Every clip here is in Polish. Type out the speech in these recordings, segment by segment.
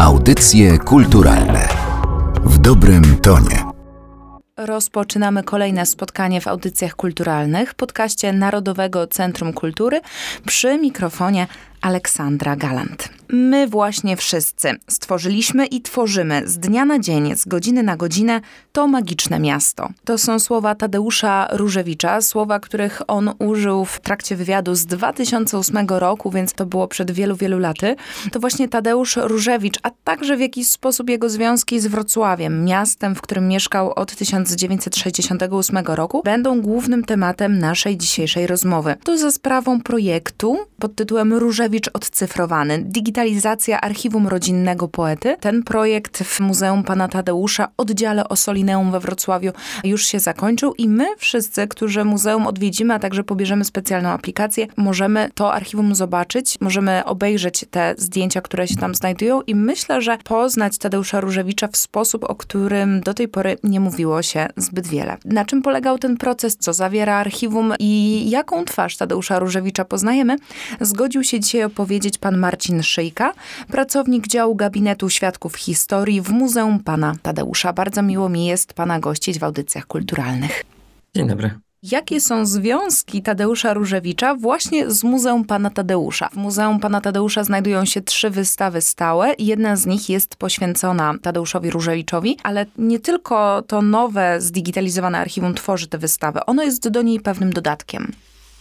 Audycje kulturalne w dobrym tonie. Rozpoczynamy kolejne spotkanie w audycjach kulturalnych, podcaście Narodowego Centrum Kultury przy mikrofonie Aleksandra Galant. My właśnie wszyscy stworzyliśmy i tworzymy z dnia na dzień, z godziny na godzinę to magiczne miasto. To są słowa Tadeusza Różewicza, słowa, których on użył w trakcie wywiadu z 2008 roku, więc to było przed wielu, wielu laty. To właśnie Tadeusz Różewicz, a także w jakiś sposób jego związki z Wrocławiem, miastem, w którym mieszkał od 1968 roku, będą głównym tematem naszej dzisiejszej rozmowy. To za sprawą projektu pod tytułem Różewicz odcyfrowany. Digitalizacja archiwum rodzinnego poety. Ten projekt w Muzeum Pana Tadeusza, oddziale Osolineum we Wrocławiu już się zakończył i my wszyscy, którzy muzeum odwiedzimy, a także pobierzemy specjalną aplikację, możemy to archiwum zobaczyć, możemy obejrzeć te zdjęcia, które się tam znajdują i myślę, że poznać Tadeusza Różewicza w sposób, o którym do tej pory nie mówiło się zbyt wiele. Na czym polegał ten proces, co zawiera archiwum i jaką twarz Tadeusza Różewicza poznajemy, zgodził się dzisiaj opowiedzieć pan Marcin Szyjka, pracownik działu Gabinetu Świadków Historii w Muzeum Pana Tadeusza. Bardzo miło mi jest pana gościć w audycjach kulturalnych. Dzień dobry. Jakie są związki Tadeusza Różewicza właśnie z Muzeum Pana Tadeusza? W Muzeum Pana Tadeusza znajdują się trzy wystawy stałe. Jedna z nich jest poświęcona Tadeuszowi Różewiczowi, ale nie tylko to nowe, zdigitalizowane archiwum tworzy tę wystawę. Ono jest do niej pewnym dodatkiem.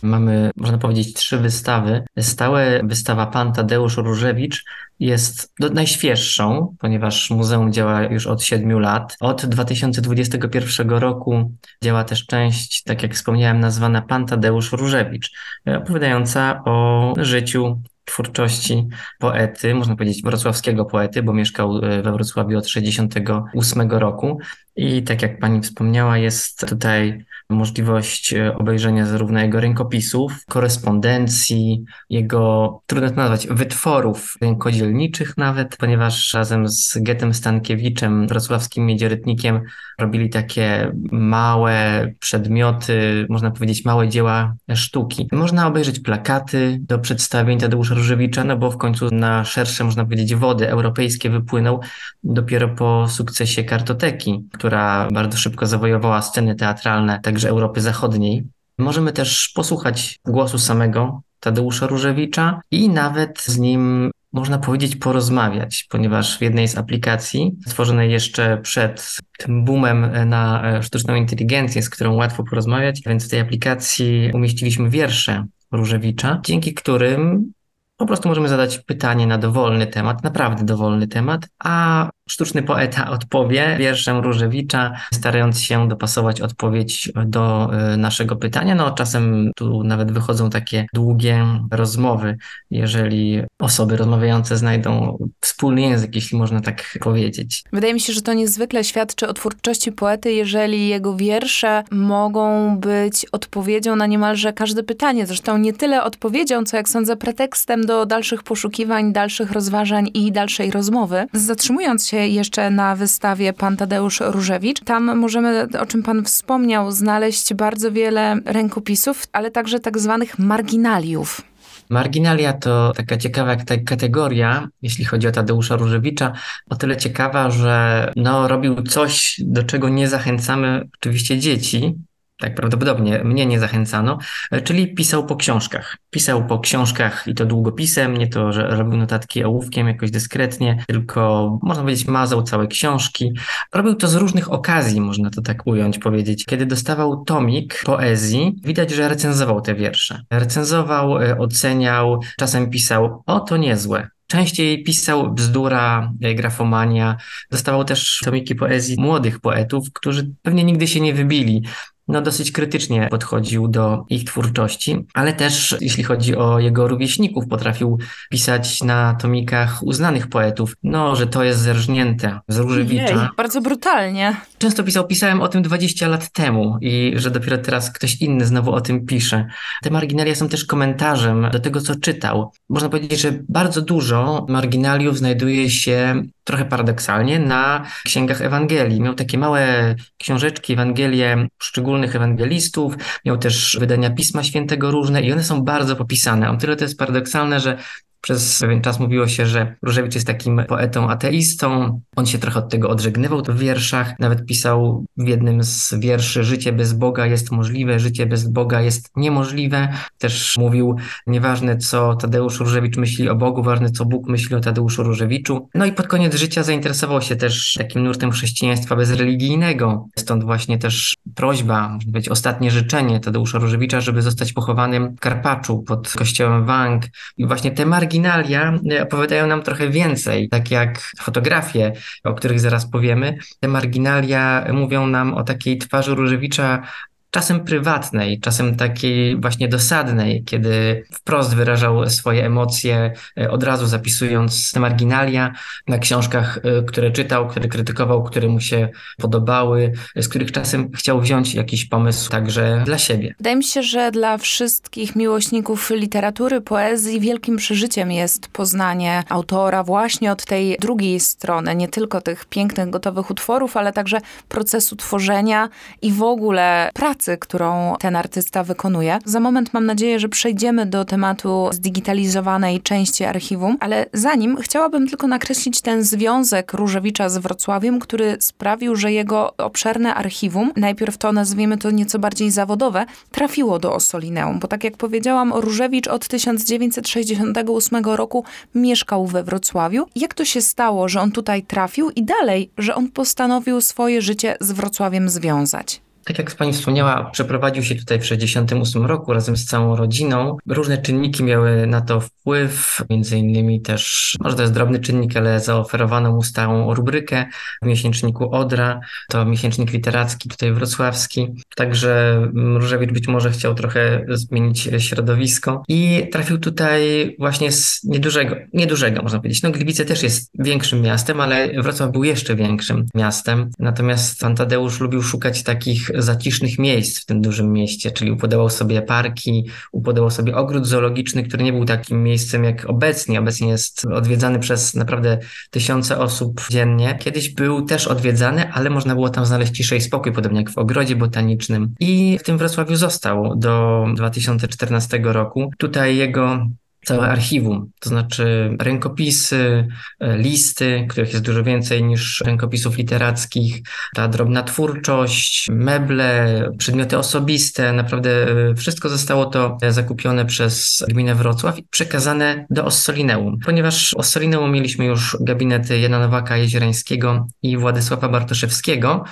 Mamy, można powiedzieć, trzy wystawy. Stałe wystawa Pan Tadeusz Różewicz jest najświeższą, ponieważ muzeum działa już od siedmiu lat. Od 2021 roku działa też część, tak jak wspomniałem, nazwana Pan Tadeusz Różewicz, opowiadająca o życiu twórczości poety, można powiedzieć wrocławskiego poety, bo mieszkał e, we Wrocławiu od 68 roku. I tak jak pani wspomniała, jest tutaj możliwość e, obejrzenia zarówno jego rękopisów, korespondencji, jego, trudno to nazwać, wytworów rękodzielniczych nawet, ponieważ razem z Getem Stankiewiczem, wrocławskim miedziorytnikiem, robili takie małe przedmioty, można powiedzieć małe dzieła sztuki. Można obejrzeć plakaty do przedstawień Tadeusza Różewicza, no bo w końcu na szersze, można powiedzieć, wody europejskie wypłynął dopiero po sukcesie kartoteki, która bardzo szybko zawojowała sceny teatralne, także Europy Zachodniej. Możemy też posłuchać głosu samego Tadeusza Różewicza i nawet z nim można powiedzieć porozmawiać, ponieważ w jednej z aplikacji stworzonej jeszcze przed tym boomem na e, sztuczną inteligencję, z którą łatwo porozmawiać, więc w tej aplikacji umieściliśmy wiersze Różewicza, dzięki którym po prostu możemy zadać pytanie na dowolny temat, naprawdę dowolny temat, a sztuczny poeta odpowie wierszem Różewicza, starając się dopasować odpowiedź do y, naszego pytania. No czasem tu nawet wychodzą takie długie rozmowy, jeżeli osoby rozmawiające znajdą wspólny język, jeśli można tak powiedzieć. Wydaje mi się, że to niezwykle świadczy o twórczości poety, jeżeli jego wiersze mogą być odpowiedzią na niemalże każde pytanie. Zresztą nie tyle odpowiedzią, co jak sądzę pretekstem do dalszych poszukiwań, dalszych rozważań i dalszej rozmowy. Zatrzymując się jeszcze na wystawie Pan Tadeusz Różewicz. Tam możemy, o czym Pan wspomniał, znaleźć bardzo wiele rękopisów, ale także tak zwanych marginaliów. Marginalia to taka ciekawa kategoria, jeśli chodzi o Tadeusza Różewicza, o tyle ciekawa, że no, robił coś, do czego nie zachęcamy oczywiście dzieci, tak prawdopodobnie mnie nie zachęcano, e, czyli pisał po książkach. Pisał po książkach i to długopisem, nie to, że robił notatki ołówkiem jakoś dyskretnie, tylko można powiedzieć mazał całe książki. Robił to z różnych okazji, można to tak ująć, powiedzieć. Kiedy dostawał tomik poezji, widać, że recenzował te wiersze. Recenzował, e, oceniał, czasem pisał, o to niezłe, Częściej pisał bzdura, e, grafomania. Dostawał też tomiki poezji młodych poetów, którzy pewnie nigdy się nie wybili no, dosyć krytycznie podchodził do ich twórczości, ale też jeśli chodzi o jego rówieśników, potrafił pisać na tomikach uznanych poetów, no, że to jest zerżnięte z Różewicza. Jej, bardzo brutalnie. Często pisał, pisałem o tym 20 lat temu i że dopiero teraz ktoś inny znowu o tym pisze. Te marginalia są też komentarzem do tego, co czytał. Można powiedzieć, że bardzo dużo marginaliów znajduje się trochę paradoksalnie na księgach Ewangelii. Miał takie małe książeczki, Ewangelie poszczególnych ewangelistów, miał też wydania Pisma Świętego różne i one są bardzo popisane. O tyle to jest paradoksalne, że Przez pewien czas mówiło się, że Różewicz jest takim poetą ateistą. On się trochę od tego odżegnywał w wierszach. Nawet pisał w jednym z wierszy: Życie bez Boga jest możliwe, życie bez Boga jest niemożliwe. Też mówił: Nieważne, co Tadeusz Różewicz myśli o Bogu, ważne, co Bóg myśli o Tadeuszu Różewiczu. No i pod koniec życia zainteresował się też takim nurtem chrześcijaństwa bezreligijnego. Stąd właśnie też prośba, można powiedzieć, ostatnie życzenie Tadeusza Różewicza, żeby zostać pochowanym w Karpaczu pod kościołem Wang. I właśnie te marginalia e, opowiadają nam trochę więcej, tak jak fotografie, o których zaraz powiemy. Te marginalia mówią nam o takiej twarzy Różewicza czasem prywatnej, czasem takiej właśnie dosadnej, kiedy wprost wyrażał swoje emocje, e, od razu zapisując marginalia na książkach, e, które czytał, które krytykował, które mu się podobały, z których czasem chciał wziąć jakiś pomysł także dla siebie. Wydaje mi się, że dla wszystkich miłośników literatury, poezji wielkim przeżyciem jest poznanie autora właśnie od tej drugiej strony, nie tylko tych pięknych, gotowych utworów, ale także procesu tworzenia i w ogóle pracy pracy, którą ten artysta wykonuje. Za moment mam nadzieję, że przejdziemy do tematu zdigitalizowanej części archiwum, ale zanim chciałabym tylko nakreślić ten związek Różewicza z Wrocławiem, który sprawił, że jego obszerne archiwum, najpierw to nazwijmy to nieco bardziej zawodowe, trafiło do Ossolineum, bo tak jak powiedziałam, Różewicz od 1968 roku mieszkał we Wrocławiu. Jak to się stało, że on tutaj trafił i dalej, że on postanowił swoje życie z Wrocławiem związać? Tak jak Pani wspomniała, przeprowadził się tutaj w 1968 roku razem z całą rodziną. Różne czynniki miały na to wpływ, między innymi też, może to jest drobny czynnik, ale zaoferowano mu stałą rubrykę w miesięczniku Odra, to miesięcznik literacki tutaj wrocławski. Także Różewicz być może chciał trochę zmienić środowisko i trafił tutaj właśnie z niedużego, niedużego można powiedzieć. No Gliwice też jest większym miastem, ale Wrocław był jeszcze większym miastem. Natomiast Tadeusz lubił szukać takich zacisznych miejsc w tym dużym mieście, czyli upodobał sobie parki, upodobał sobie ogród zoologiczny, który nie był takim miejscem jak obecnie. Obecnie jest odwiedzany przez naprawdę tysiące osób dziennie. Kiedyś był też odwiedzany, ale można było tam znaleźć ciszę i spokój, podobnie jak w ogrodzie botanicznym. I w tym Wrocławiu został do 2014 roku. Tutaj jego całe archiwum, to znaczy rękopisy, e, listy, których jest dużo więcej niż rękopisów literackich, ta drobna twórczość, meble, przedmioty osobiste, naprawdę e, wszystko zostało to zakupione przez gminę Wrocław i przekazane do Ossolineum. Ponieważ w Ossolineum mieliśmy już gabinety Jana Nowaka Jeziorańskiego i Władysława Bartoszewskiego,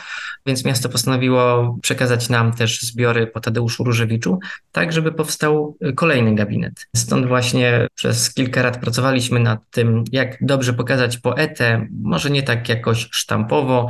więc miasto postanowiło przekazać nam też zbiory po Tadeuszu Różewiczu, tak żeby powstał kolejny gabinet. Stąd właśnie przez kilka lat pracowaliśmy nad tym, jak dobrze pokazać poetę, może nie tak jakoś sztampowo,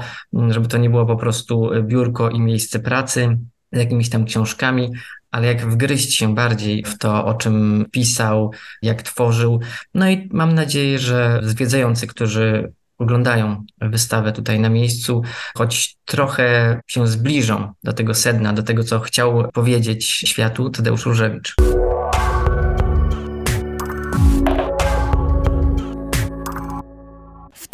żeby to nie było po prostu biurko i miejsce pracy z jakimiś tam książkami, ale jak wgryźć się bardziej w to, o czym pisał, jak tworzył. No i mam nadzieję, że zwiedzający, którzy oglądają wystawę tutaj na miejscu, choć trochę się zbliżą do tego sedna, do tego, co chciał powiedzieć światu Tadeusz Różewicz.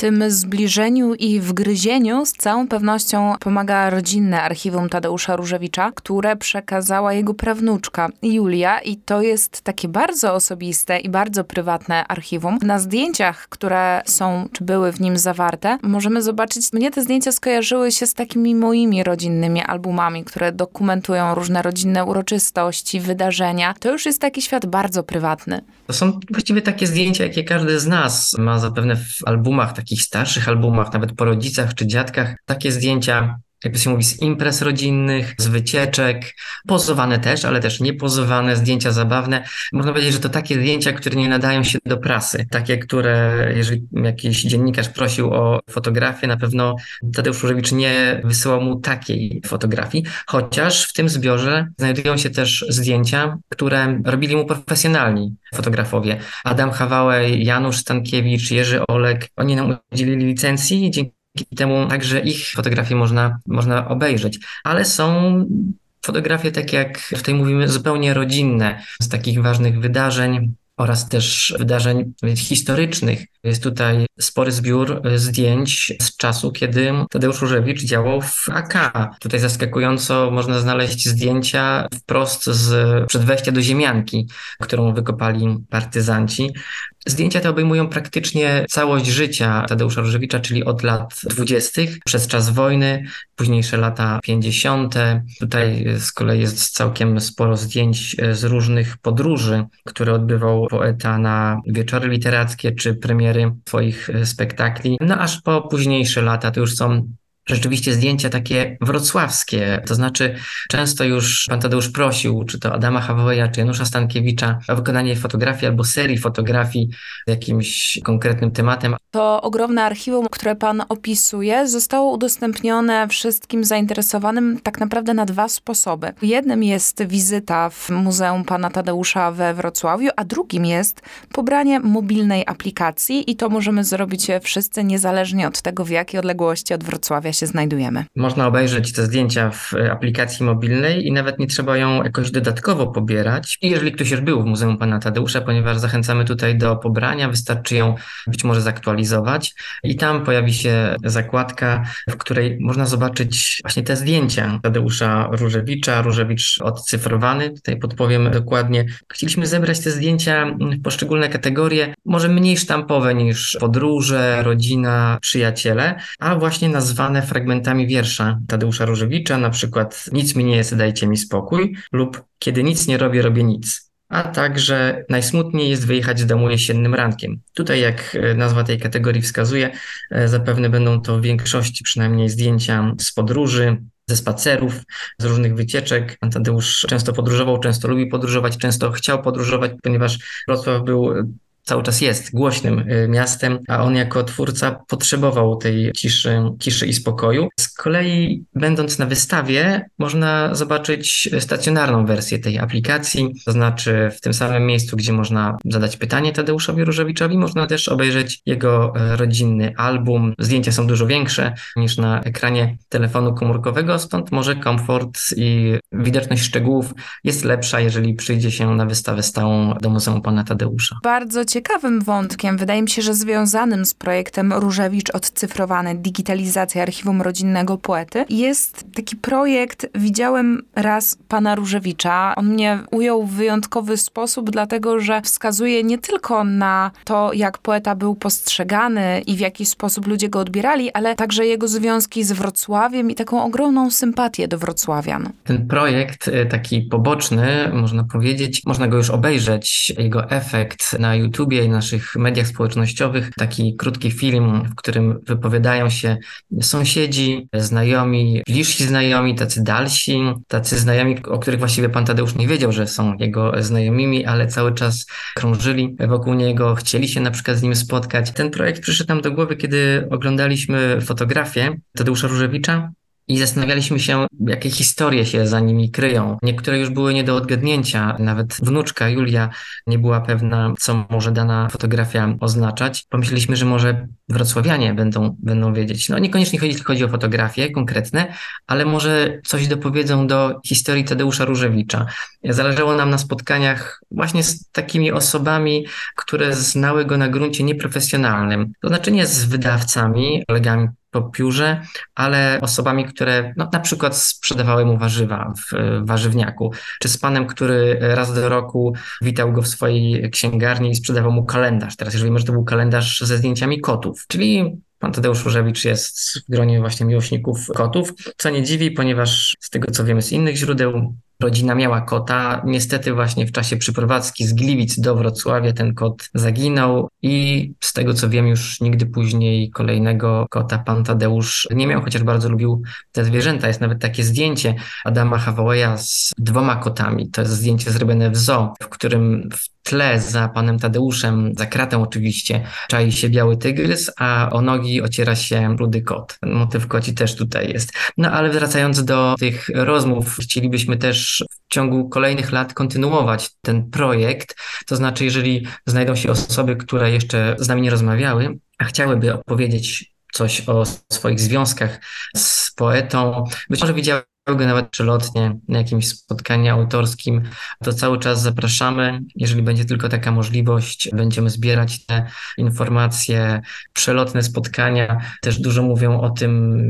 Tym zbliżeniu i wgryzieniu z całą pewnością pomaga rodzinne archiwum Tadeusza Różewicza, które przekazała jego prawnuczka Julia i to jest takie bardzo osobiste i bardzo prywatne archiwum. Na zdjęciach, które są czy były w nim zawarte, możemy zobaczyć, mnie te zdjęcia skojarzyły się z takimi moimi rodzinnymi albumami, które dokumentują różne rodzinne uroczystości, wydarzenia. To już jest taki świat bardzo prywatny. To są właściwie takie zdjęcia, jakie każdy z nas ma zapewne w albumach takich takich starszych albumach, nawet po rodzicach czy dziadkach, takie zdjęcia jakby się mówi, z imprez rodzinnych, z wycieczek, pozowane też, ale też niepozowane, zdjęcia zabawne. Można powiedzieć, że to takie zdjęcia, które nie nadają się do prasy. Takie, które jeżeli jakiś dziennikarz prosił o fotografię, na pewno Tadeusz Różewicz nie wysyłał mu takiej fotografii, chociaż w tym zbiorze znajdują się też zdjęcia, które robili mu profesjonalni fotografowie. Adam Hawałej, Janusz Stankiewicz, Jerzy Olek, oni nam udzielili licencji, dzięki Dzięki temu także ich fotografie można, można obejrzeć, ale są fotografie, tak jak tutaj mówimy, zupełnie rodzinne, z takich ważnych wydarzeń oraz też wydarzeń historycznych. Jest tutaj spory zbiór zdjęć z czasu, kiedy Tadeusz Różewicz działał w AK. Tutaj zaskakująco można znaleźć zdjęcia wprost z przedwejścia do ziemianki, którą wykopali partyzanci. Zdjęcia te obejmują praktycznie całość życia Tadeusza Różewicza, czyli od lat 20. przez czas wojny, późniejsze lata 50. Tutaj z kolei jest całkiem sporo zdjęć z różnych podróży, które odbywał poeta na wieczory literackie czy premiery swoich spektakli. No aż po późniejsze lata to już są rzeczywiście zdjęcia takie wrocławskie. To znaczy, często już pan Tadeusz prosił, czy to Adama Hawoja, czy Janusza Stankiewicza, o wykonanie fotografii albo serii fotografii z jakimś konkretnym tematem. To ogromne archiwum, które pan opisuje, zostało udostępnione wszystkim zainteresowanym tak naprawdę na dwa sposoby. Jednym jest wizyta w Muzeum Pana Tadeusza we Wrocławiu, a drugim jest pobranie mobilnej aplikacji i to możemy zrobić wszyscy, niezależnie od tego, w jakiej odległości od Wrocławia się znajdujemy. Można obejrzeć te zdjęcia w aplikacji mobilnej i nawet nie trzeba ją jakoś dodatkowo pobierać. I jeżeli ktoś już był w Muzeum Pana Tadeusza, ponieważ zachęcamy tutaj do pobrania, wystarczy ją być może zaktualizować i tam pojawi się zakładka, w której można zobaczyć właśnie te zdjęcia Tadeusza Różewicza, Różewicz odcyfrowany, tutaj podpowiem dokładnie. Chcieliśmy zebrać te zdjęcia w poszczególne kategorie, może mniej sztampowe niż podróże, rodzina, przyjaciele, a właśnie nazwane fragmentami wiersza Tadeusza Różewicza, na przykład Nic mi nie jest, dajcie mi spokój lub Kiedy nic nie robię, robię nic a także najsmutniej jest wyjechać z domu jesiennym rankiem. Tutaj, jak e, nazwa tej kategorii wskazuje, e, zapewne będą to w większości przynajmniej zdjęcia z podróży, ze spacerów, z różnych wycieczek. Tadeusz często podróżował, często lubi podróżować, często chciał podróżować, ponieważ Wrocław był cały czas jest głośnym y, miastem, a on jako twórca potrzebował tej ciszy, ciszy i spokoju. Z kolei, będąc na wystawie, można zobaczyć stacjonarną wersję tej aplikacji, to znaczy w tym samym miejscu, gdzie można zadać pytanie Tadeuszowi Różewiczowi, można też obejrzeć jego e, rodzinny album. Zdjęcia są dużo większe niż na ekranie telefonu komórkowego, stąd może komfort i widoczność szczegółów jest lepsza, jeżeli przyjdzie się na wystawę stałą do Muzeum Pana Tadeusza. Bardzo ciekawym wątkiem, wydaje mi się, że związanym z projektem Różewicz odcyfrowany, digitalizacja archiwum rodzinnego poety, jest taki projekt, widziałem raz pana Różewicza. On mnie ujął w wyjątkowy sposób, dlatego że wskazuje nie tylko na to, jak poeta był postrzegany i w jaki sposób ludzie go odbierali, ale także jego związki z Wrocławiem i taką ogromną sympatię do wrocławian. Ten projekt, y, taki poboczny, można powiedzieć, można go już obejrzeć, jego efekt na YouTube YouTubie i naszych mediach społecznościowych taki krótki film, w którym wypowiadają się sąsiedzi, znajomi, bliżsi znajomi, tacy dalsi, tacy znajomi, o których właściwie pan Tadeusz nie wiedział, że są jego znajomymi, ale cały czas krążyli wokół niego, chcieli się na przykład z nim spotkać. Ten projekt przyszedł nam do głowy, kiedy oglądaliśmy fotografię Tadeusza Różewicza, i zastanawialiśmy się, jakie historie się za nimi kryją. Niektóre już były nie do odgadnięcia. Nawet wnuczka Julia nie była pewna, co może dana fotografia oznaczać. Pomyśleliśmy, że może wrocławianie będą, będą wiedzieć. No niekoniecznie chodzi, chodzi o fotografie konkretne, ale może coś dopowiedzą do historii Tadeusza Różewicza. Zależało nam na spotkaniach właśnie z takimi osobami, które znały go na gruncie nieprofesjonalnym. To znaczy nie z wydawcami, kolegami po piórze, ale osobami, które no, na przykład sprzedawały mu warzywa w warzywniaku, czy z panem, który raz do roku witał go w swojej księgarni i sprzedawał mu kalendarz. Teraz już wiemy, że to był kalendarz ze zdjęciami kotów, czyli Pan Tadeusz Różewicz jest w gronie właśnie miłośników kotów, co nie dziwi, ponieważ z tego co wiemy z innych źródeł, rodzina miała kota. Niestety właśnie w czasie przyprowadzki z Gliwic do Wrocławia ten kot zaginął i z tego co wiem już nigdy później kolejnego kota pan Tadeusz nie miał, chociaż bardzo lubił te zwierzęta. Jest nawet takie zdjęcie Adama Hawoja z dwoma kotami. To jest zdjęcie zrobione w zoo, w którym w tle za panem Tadeuszem, za kratą oczywiście, czai się biały tygrys, a o nogi ociera się rudy kot. Motyw koci też tutaj jest. No ale wracając do tych rozmów, chcielibyśmy też w ciągu kolejnych lat kontynuować ten projekt. To znaczy, jeżeli znajdą się osoby, które jeszcze z nami nie rozmawiały, a chciałyby opowiedzieć coś o swoich związkach z poetą, być może widziały go nawet przelotnie na jakimś spotkaniu autorskim, to cały czas zapraszamy. Jeżeli będzie tylko taka możliwość, będziemy zbierać te informacje, przelotne spotkania. Też dużo mówią o tym,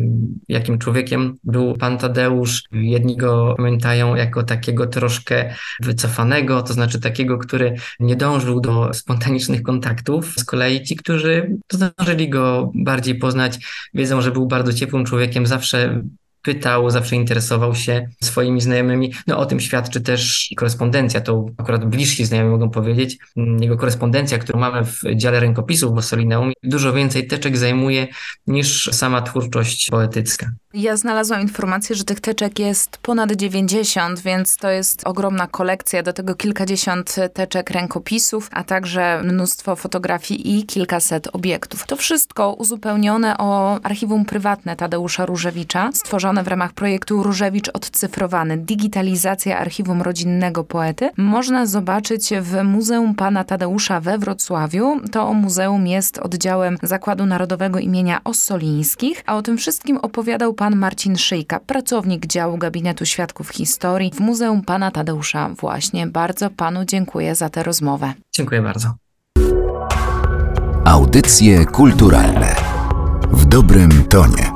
jakim człowiekiem był pan Tadeusz. Jedni go pamiętają jako takiego troszkę wycofanego, to znaczy takiego, który nie dążył do spontanicznych kontaktów. Z kolei ci, którzy zdążyli go bardziej poznać, wiedzą, że był bardzo ciepłym człowiekiem, zawsze pytał, zawsze interesował się swoimi znajomymi. No o tym świadczy też korespondencja, to akurat bliżsi znajomi mogą powiedzieć. Jego korespondencja, którą mamy w dziale rękopisów Bossolineum, dużo więcej teczek zajmuje niż sama twórczość poetycka. Ja znalazłam informację, że tych teczek jest ponad 90, więc to jest ogromna kolekcja, do tego kilkadziesiąt teczek rękopisów, a także mnóstwo fotografii i kilkaset obiektów. To wszystko uzupełnione o archiwum prywatne Tadeusza Różewicza, stworzone w ramach projektu Różewicz Odcyfrowany, digitalizacja archiwum rodzinnego poety, można zobaczyć w Muzeum Pana Tadeusza we Wrocławiu. To muzeum jest oddziałem Zakładu Narodowego imienia Ossolińskich, a o tym wszystkim opowiadał pan Marcin Szyjka, pracownik działu Gabinetu Świadków Historii w Muzeum Pana Tadeusza właśnie. Bardzo panu dziękuję za tę rozmowę. Dziękuję bardzo. Audycje kulturalne w dobrym tonie.